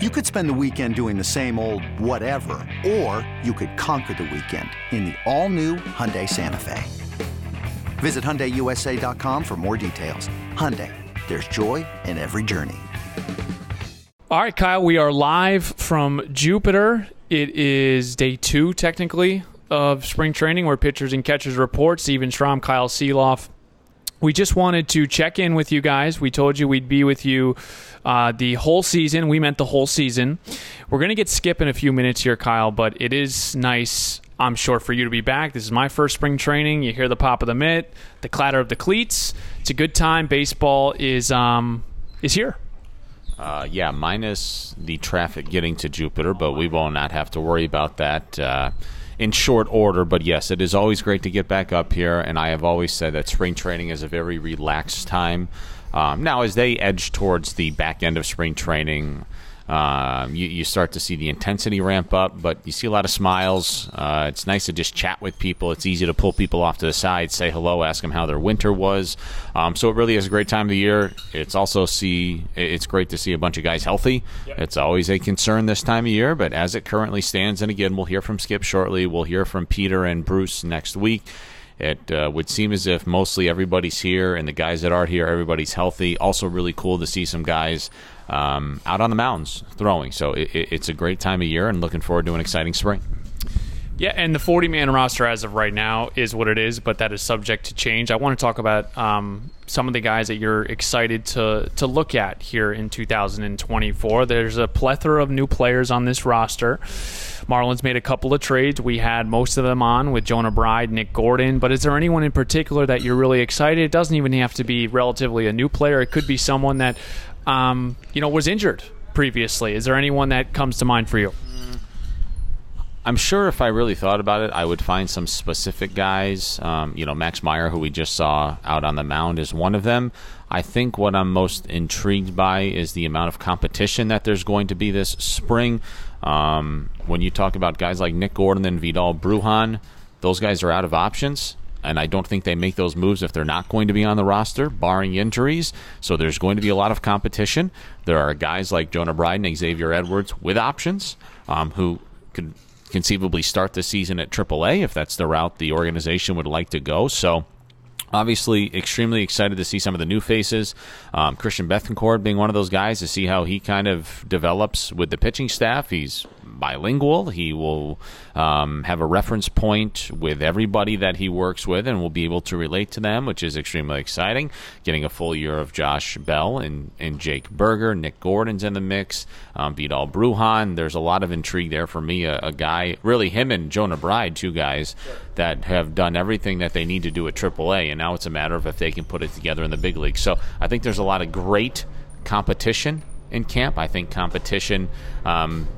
You could spend the weekend doing the same old whatever, or you could conquer the weekend in the all-new Hyundai Santa Fe. Visit HyundaiUSA.com for more details. Hyundai, there's joy in every journey. All right, Kyle, we are live from Jupiter. It is day two, technically, of spring training where pitchers and catchers report. Stephen Strom, Kyle Sielaff. We just wanted to check in with you guys. We told you we'd be with you uh, the whole season. We meant the whole season. We're going to get Skip in a few minutes here, Kyle, but it is nice, I'm sure, for you to be back. This is my first spring training. You hear the pop of the mitt, the clatter of the cleats. It's a good time. Baseball is um, is here. Uh, yeah, minus the traffic getting to Jupiter, but we will not have to worry about that uh, in short order. But yes, it is always great to get back up here, and I have always said that spring training is a very relaxed time. Um, now, as they edge towards the back end of spring training, um, you, you, start to see the intensity ramp up, but you see a lot of smiles. Uh, it's nice to just chat with people. It's easy to pull people off to the side, say hello, ask them how their winter was. Um, so it really is a great time of the year. It's also see it's great to see a bunch of guys healthy. Yep. It's always a concern this time of year, but as it currently stands, and again, we'll hear from Skip shortly. We'll hear from Peter and Bruce next week. It uh, would seem as if mostly everybody's here, and the guys that are here, everybody's healthy. Also, really cool to see some guys um, out on the mountains throwing. So it, it's a great time of year, and looking forward to an exciting spring. Yeah, and the 40 man roster as of right now is what it is, but that is subject to change. I want to talk about um, some of the guys that you're excited to to look at here in 2024. There's a plethora of new players on this roster. Marlins made a couple of trades. We had most of them on with Jonah Bride, Nick Gordon. But is there anyone in particular that you're really excited? It doesn't even have to be relatively a new player. It could be someone that um, you know was injured previously. Is there anyone that comes to mind for you? I'm sure if I really thought about it, I would find some specific guys. Um, you know, Max Meyer, who we just saw out on the mound, is one of them. I think what I'm most intrigued by is the amount of competition that there's going to be this spring. Um, when you talk about guys like Nick Gordon and Vidal Brujan, those guys are out of options. And I don't think they make those moves if they're not going to be on the roster, barring injuries. So there's going to be a lot of competition. There are guys like Jonah Bride and Xavier Edwards with options um, who could conceivably start the season at AAA if that's the route the organization would like to go. So. Obviously, extremely excited to see some of the new faces. Um, Christian Bethancourt being one of those guys to see how he kind of develops with the pitching staff. He's bilingual. He will um, have a reference point with everybody that he works with and will be able to relate to them, which is extremely exciting. Getting a full year of Josh Bell and, and Jake Burger. Nick Gordon's in the mix. Um, Vidal Brujan. There's a lot of intrigue there for me. A, a guy, really him and Jonah Bride, two guys that have done everything that they need to do at AAA, and now it's a matter of if they can put it together in the big league. So I think there's a lot of great competition in camp. I think competition um,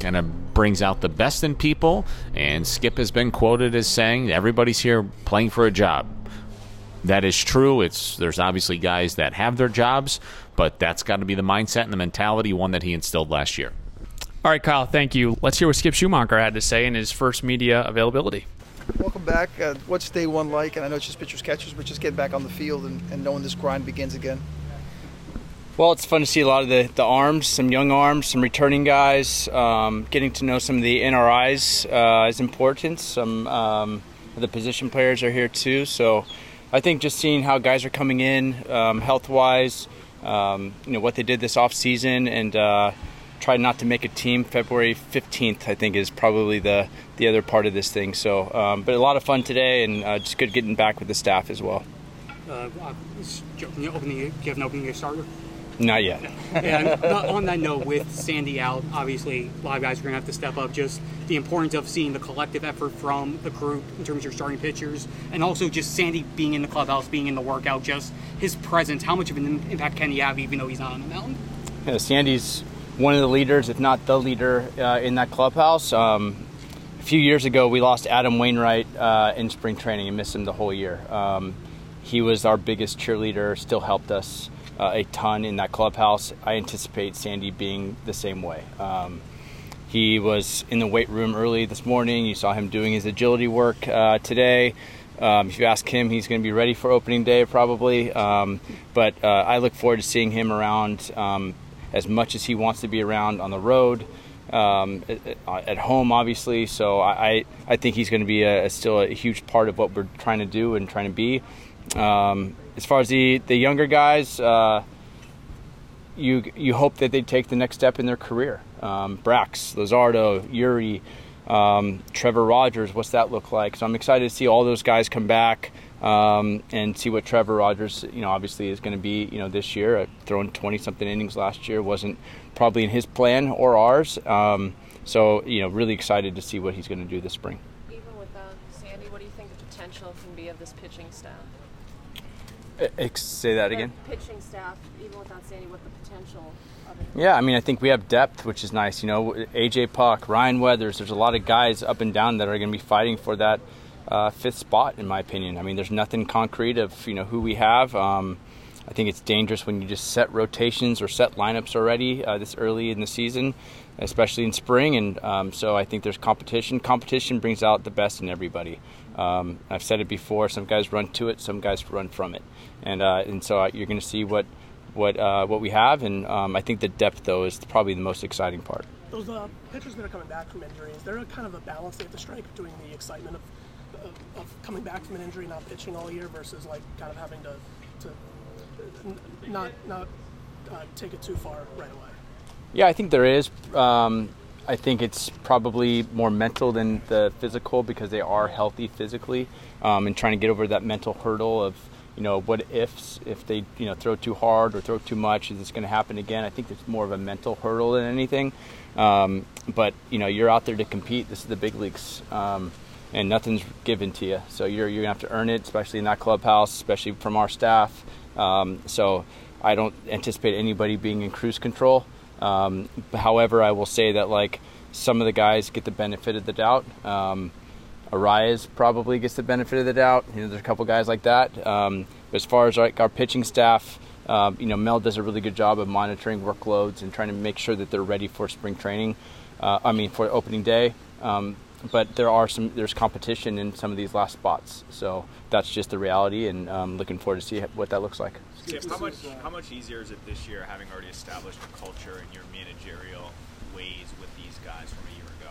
kind of brings out the best in people. And Skip has been quoted as saying, "Everybody's here playing for a job." That is true. It's there's obviously guys that have their jobs, but that's got to be the mindset and the mentality one that he instilled last year. All right, Kyle, thank you. Let's hear what Skip Schumaker had to say in his first media availability. Welcome back. Uh, what's day one like? And I know it's just pitchers catchers, but just getting back on the field and, and knowing this grind begins again. Well, it's fun to see a lot of the, the arms, some young arms, some returning guys. Um, getting to know some of the NRIs uh, is important. Some um, of the position players are here too. So I think just seeing how guys are coming in um, health wise, um, you know, what they did this off season and uh, try not to make a team February 15th, I think is probably the, the other part of this thing. So, um, but a lot of fun today and uh, just good getting back with the staff as well. Uh, do you have an opening starter? Not yet. and on that note, with Sandy out, obviously a lot of guys are going to have to step up. Just the importance of seeing the collective effort from the group in terms of your starting pitchers, and also just Sandy being in the clubhouse, being in the workout, just his presence. How much of an impact can he have, even though he's not on the mound? Yeah, Sandy's one of the leaders, if not the leader, uh, in that clubhouse. Um, a few years ago, we lost Adam Wainwright uh, in spring training and missed him the whole year. Um, he was our biggest cheerleader, still helped us uh, a ton in that clubhouse. I anticipate Sandy being the same way. Um, he was in the weight room early this morning. You saw him doing his agility work uh, today. Um, if you ask him, he's going to be ready for opening day probably. Um, but uh, I look forward to seeing him around. Um, as much as he wants to be around on the road. Um, at, at, home, obviously, so I, I think he's going to be a, still a huge part of what we're trying to do and trying to be. As far as the, the younger guys, uh, you you hope that they take the next step in their career. Um, Brax, Luzardo, Eury, um, Trevor Rogers, what's that look like? So I'm excited to see all those guys come back um, and see what Trevor Rogers, you know, obviously is going to be, you know, this year. Throwing 20 something innings last year wasn't probably in his plan or ours. Um, so you know, really excited to see what he's going to do this spring. Even without Sandy, what do you think the potential can be of this pitching staff? Say that again. pitching staff, even without Sandy, what the potential yeah, I mean, I think we have depth, which is nice. You know, AJ Puk, Ryan Weathers. There's a lot of guys up and down that are going to be fighting for that uh, fifth spot, in my opinion. I mean, there's nothing concrete of you know who we have. Um, I think it's dangerous when you just set rotations or set lineups already uh, this early in the season, especially in spring. And um, so I think there's competition. Competition brings out the best in everybody. Um, I've said it before. Some guys run to it, some guys run from it, and uh, and so uh, you're going to see what what uh, what we have, and um, I think the depth though is probably the most exciting part. Those uh, pitchers that are coming back from injuries, they're kind of a balance they have to strike between the excitement of, of, of coming back from an injury, not pitching all year, versus like kind of having to to not not uh, take it too far right away? Yeah, I think there is. Um, I think it's probably more mental than the physical because they are healthy physically um, and trying to get over that mental hurdle of you know, what ifs, if they, you know, throw too hard or throw too much, is this going to happen again? I think it's more of a mental hurdle than anything. Um, but, you know, you're out there to compete. This is the big leagues. Um, and nothing's given to you. So you're, you're going to have to earn it, especially in that clubhouse, especially from our staff. Um, so I don't anticipate anybody being in cruise control. Um, however, I will say that, like, some of the guys get the benefit of the doubt. Um, Arraez probably gets the benefit of the doubt. You know, there's a couple guys like that. Um, as far as like our pitching staff, um, you know, Mel does a really good job of monitoring workloads and trying to make sure that they're ready for spring training. Uh, I mean, for opening day. Um, but there are some there's competition in some of these last spots, so that's just the reality, and um, looking forward to see what that looks like. Skip, how much how much easier is it this year having already established a culture in your managerial ways with these guys from a year ago?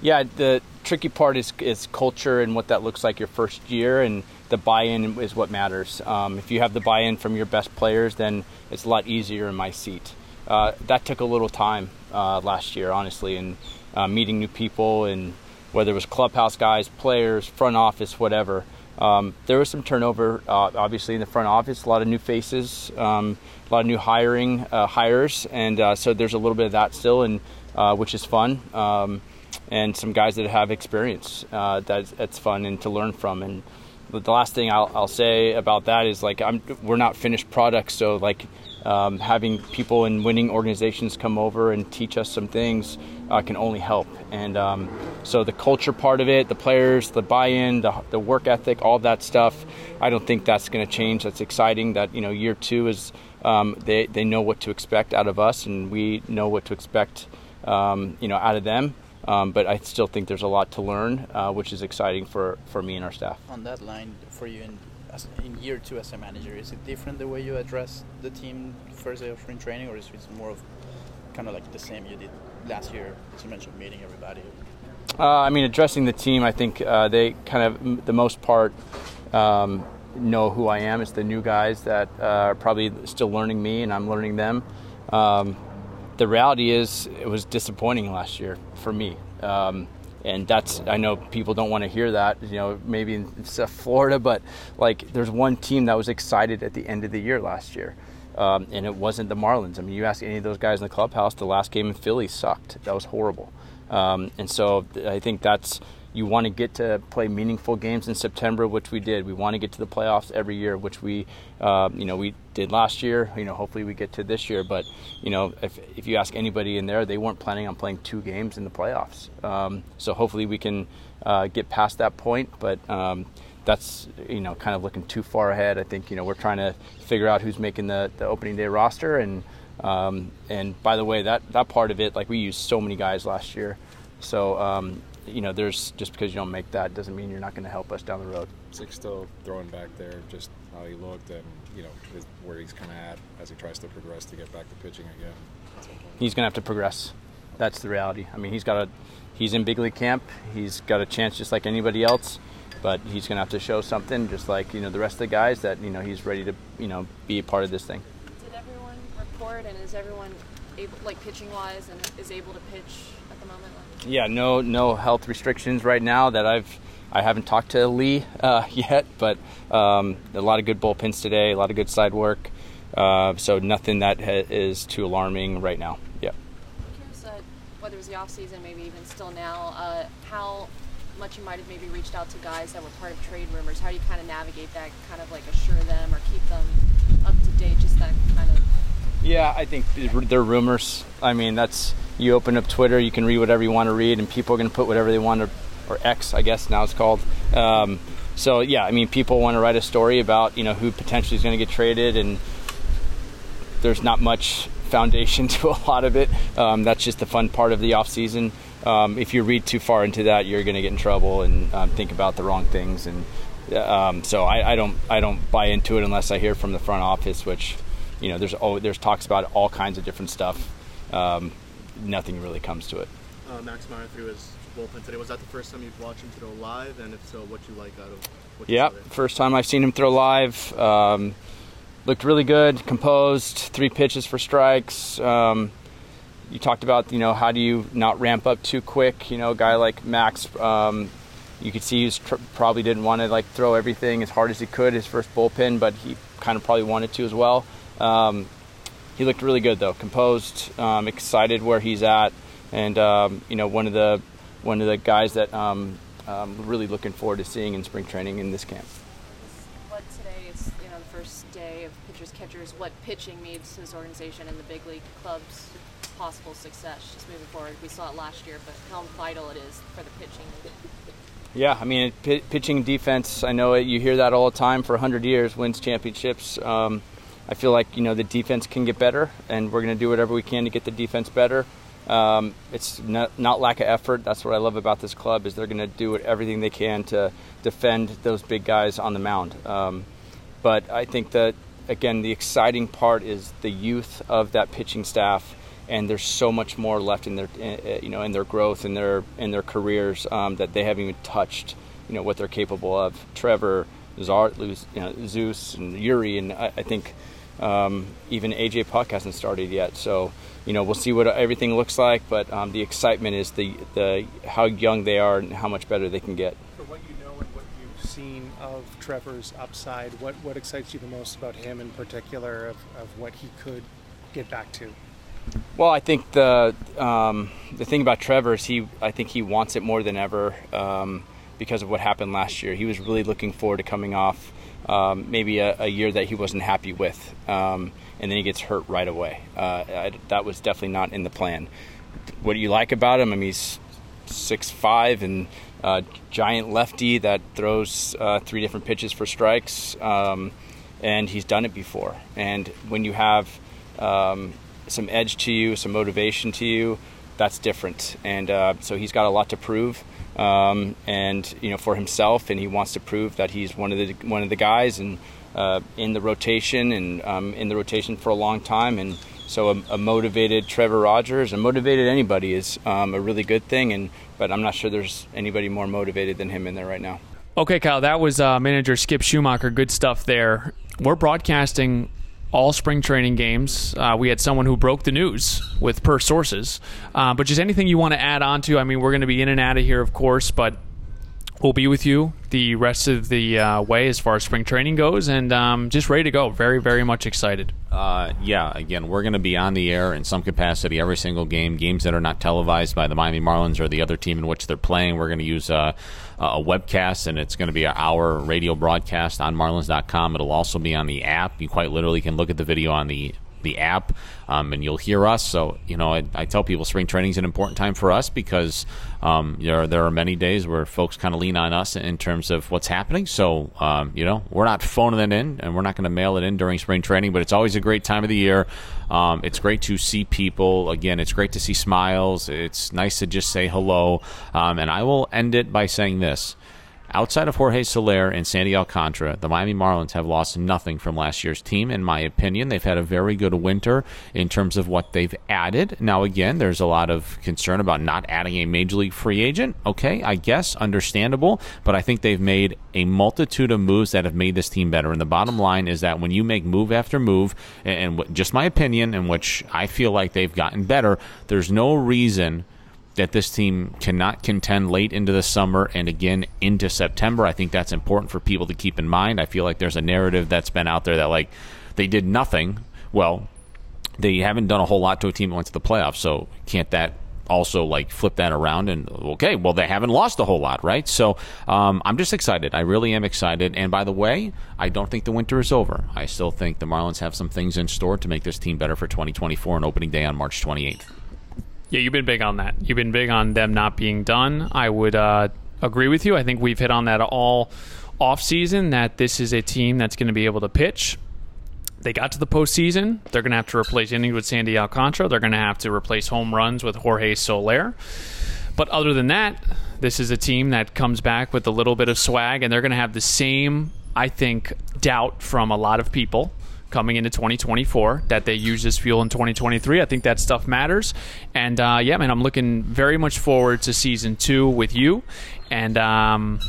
Yeah, the tricky part is is culture and what that looks like your first year, and the buy-in is what matters. Um, if you have the buy-in from your best players, then it's a lot easier in my seat. Uh, that took a little time uh, last year, honestly, and uh, meeting new people, and whether it was clubhouse guys, players, front office, whatever. Um, there was some turnover, uh, obviously, in the front office. A lot of new faces, um, a lot of new hiring uh, hires, and uh, so there's a little bit of that still, and which is fun. Um, and some guys that have experience. Uh, that's that's fun and to learn from. And the last thing I'll, I'll say about that is like I'm we're not finished products, so like um, having people in winning organizations come over and teach us some things uh, can only help. And um, so the culture part of it, the players, the buy-in, the, the work ethic, all that stuff, I don't think that's going to change. That's exciting. That you know, year two is um, they they know what to expect out of us, and we know what to expect, um, you know, out of them. Um, but I still think there's a lot to learn, uh, which is exciting for, for me and our staff. On that line, for you in, as, in year two as a manager, is it different the way you address the team first day of spring training, or is it more of kind of like the same you did last year, as you mentioned, meeting everybody? Uh, I mean, addressing the team, I think uh, they kind of, the most part, um, know who I am. It's the new guys that uh, are probably still learning me, and I'm learning them. Um, the reality is it was disappointing last year for me. Um, and that's I know people don't want to hear that, you know, maybe in Florida, but like there's one team that was excited at the end of the year last year. Um, and it wasn't the Marlins. I mean, you ask any of those guys in the clubhouse, the last game in Philly sucked. That was horrible. Um, and so I think that's you want to get to play meaningful games in September, which we did. We want to get to the playoffs every year, which we, uh, you know, we did last year. You know, hopefully we get to this year. But you know, if if you ask anybody in there, they weren't planning on playing two games in the playoffs. Um, so hopefully we can uh, get past that point. But um, that's you know kind of looking too far ahead. I think you know we're trying to figure out who's making the, the opening day roster and. Um, and by the way, that, that part of it, like we used so many guys last year, so um, you know, there's just because you don't make that doesn't mean you're not going to help us down the road. Six still throwing back there, just how he looked and you know his, where he's kind of at as he tries to progress to get back to pitching again. He's going to have to progress. That's the reality. I mean, he's got a he's in big league camp. He's got a chance just like anybody else, but he's going to have to show something, just like you know the rest of the guys that you know he's ready to you know be a part of this thing. Did everyone report and is everyone able, like pitching wise, and is able to pitch at the moment? Like, Yeah, no no health restrictions right now that I've I haven't talked to Lee uh, yet, but um, a lot of good bullpens today, a lot of good side work. Uh, so nothing that ha- is too alarming right now. Yeah. curious, uh, whether it was the off season, maybe even still now, uh, how much you might have maybe reached out to guys that were part of trade rumors. How do you kind of navigate that, kind of like assure them or keep them up to date? Just that kind of. Yeah, I think they're rumors. I mean, that's you open up Twitter, you can read whatever you want to read, and people are going to put whatever they want to, or X, I guess now it's called. Um, so yeah, I mean, people want to write a story about you know who potentially is going to get traded, and there's not much foundation to a lot of it. Um, that's just the fun part of the off season. Um, if you read too far into that, you're going to get in trouble and um, think about the wrong things. And um, so I, I don't I don't buy into it unless I hear from the front office, which you know there's oh, there's talks about all kinds of different stuff. Um, nothing really comes to it. Uh, Max Meyer threw his bullpen today. Was that the first time you've watched him throw live? And if so, what you like out of what you Yeah, first time I've seen him throw live. Um, looked really good, composed. Three pitches for strikes. Um, you talked about you know how do you not ramp up too quick? You know, a guy like Max, um, you could see he tr- probably didn't want to like throw everything as hard as he could his first bullpen, but he kind of probably wanted to as well. Um, he looked really good though, composed, um, excited where he's at, and um, you know one of the one of the guys that um, um, really looking forward to seeing in spring training in this camp. What today is you know the first day of pitchers catchers. What pitching means to this organization and the big league club's possible success just moving forward. We saw it last year, but how vital it is for the pitching. Yeah, I mean, p- pitching defense. I know it, you hear that all the time for 100 years, wins championships. Um, I feel like you know the defense can get better, and we're going to do whatever we can to get the defense better. Um, it's not, not lack of effort. That's what I love about this club is they're going to do everything they can to defend those big guys on the mound. Um, but I think that again, the exciting part is the youth of that pitching staff, and there's so much more left in their, uh, you know, in their growth in their in their careers um, that they haven't even touched. You know what they're capable of. Trevor, Zar, you know, Zeus, and Eury, and I, I think um, even AJ Puk hasn't started yet. So you know we'll see what everything looks like. But um, the excitement is the the how young they are and how much better they can get. For what you know and what you've seen of Trevor's upside, what, what excites you the most about him in particular, of, of what he could get back to? Well, I think the um, the thing about Trevor is he I think he wants it more than ever um, because of what happened last year. He was really looking forward to coming off um, maybe a, a year that he wasn't happy with, um, and then he gets hurt right away. Uh, I, that was definitely not in the plan. What do you like about him? I mean, he's six five and uh, giant lefty that throws uh, three different pitches for strikes, um, and he's done it before. And when you have um, some edge to you, some motivation to you, that's different. And uh, so he's got a lot to prove, um, and you know for himself, and he wants to prove that he's one of the one of the guys and uh, in the rotation and um, in the rotation for a long time. And so a, a motivated Trevor Rogers, a motivated anybody is um, a really good thing. And but I'm not sure there's anybody more motivated than him in there right now. Okay, Kyle, that was uh, manager Skip Schumaker. Good stuff there. We're broadcasting all spring training games. Uh, we had someone who broke the news with per sources. Uh, but just anything you want to add on to? I mean, we're going to be in and out of here, of course, but we'll be with you the rest of the uh, way as far as spring training goes, and um, just ready to go. Very, very much excited. Uh, yeah, again, we're going to be on the air in some capacity every single game. Games that are not televised by the Miami Marlins or the other team in which they're playing, we're going to use uh, a webcast, and it's going to be our radio broadcast on Marlins.com. It'll also be on the app. You quite literally can look at the video on the the app, um, and you'll hear us. So you know, I, I, tell people spring training is an important time for us because um, there there are many days where folks kind of lean on us in terms of what's happening. So um, you know, we're not phoning it in, and we're not going to mail it in during spring training, but it's always a great time of the year. Um, it's great to see people again. It's great to see smiles. It's nice to just say hello. Um, and I will end it by saying this Outside of Jorge Soler and Sandy Alcantara, the Miami Marlins have lost nothing from last year's team, in my opinion. They've had a very good winter in terms of what they've added. Now, again, there's a lot of concern about not adding a major league free agent. Okay, I guess, understandable, but I think they've made a multitude of moves that have made this team better. And the bottom line is that when you make move after move, and, and just my opinion, in which I feel like they've gotten better, there's no reason that this team cannot contend late into the summer and again into September. I think that's important for people to keep in mind. I feel like there's a narrative that's been out there that like they did nothing. Well, they haven't done a whole lot to a team that went to the playoffs, so can't that also like flip that around and okay, well they haven't lost a whole lot, right? So um, I'm just excited. I really am excited. And by the way, I don't think the winter is over. I still think the Marlins have some things in store to make this team better for 2024 and opening day on March 28th. Yeah, you've been big on that. You've been big on them not being done. I would uh, agree with you. I think we've hit on that all off season that this is a team that's going to be able to pitch. They got to the postseason. They're going to have to replace innings with Sandy Alcantara. They're going to have to replace home runs with Jorge Soler. But other than that, this is a team that comes back with a little bit of swag, and they're going to have the same, I think, doubt from a lot of people coming into 2024 that they use this fuel in 2023. I think that stuff matters. And uh, yeah, man, I'm looking very much forward to season two with you. And um,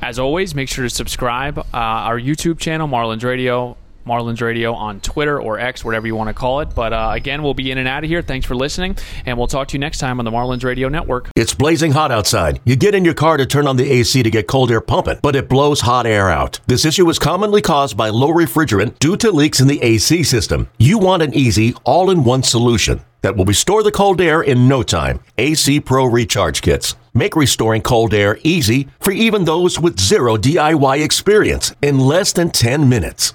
as always, make sure to subscribe uh, our YouTube channel, Marlins Radio. Marlins Radio on Twitter or X, whatever you want to call it. But uh, again, we'll be in and out of here. Thanks for listening, and we'll talk to you next time on the Marlins Radio Network. It's blazing hot outside. You get in your car to turn on the AC to get cold air pumping, but it blows hot air out. This issue is commonly caused by low refrigerant due to leaks in the AC system. You want an easy, all in one solution that will restore the cold air in no time. AC Pro Recharge Kits. Make restoring cold air easy for even those with zero DIY experience in less than 10 minutes.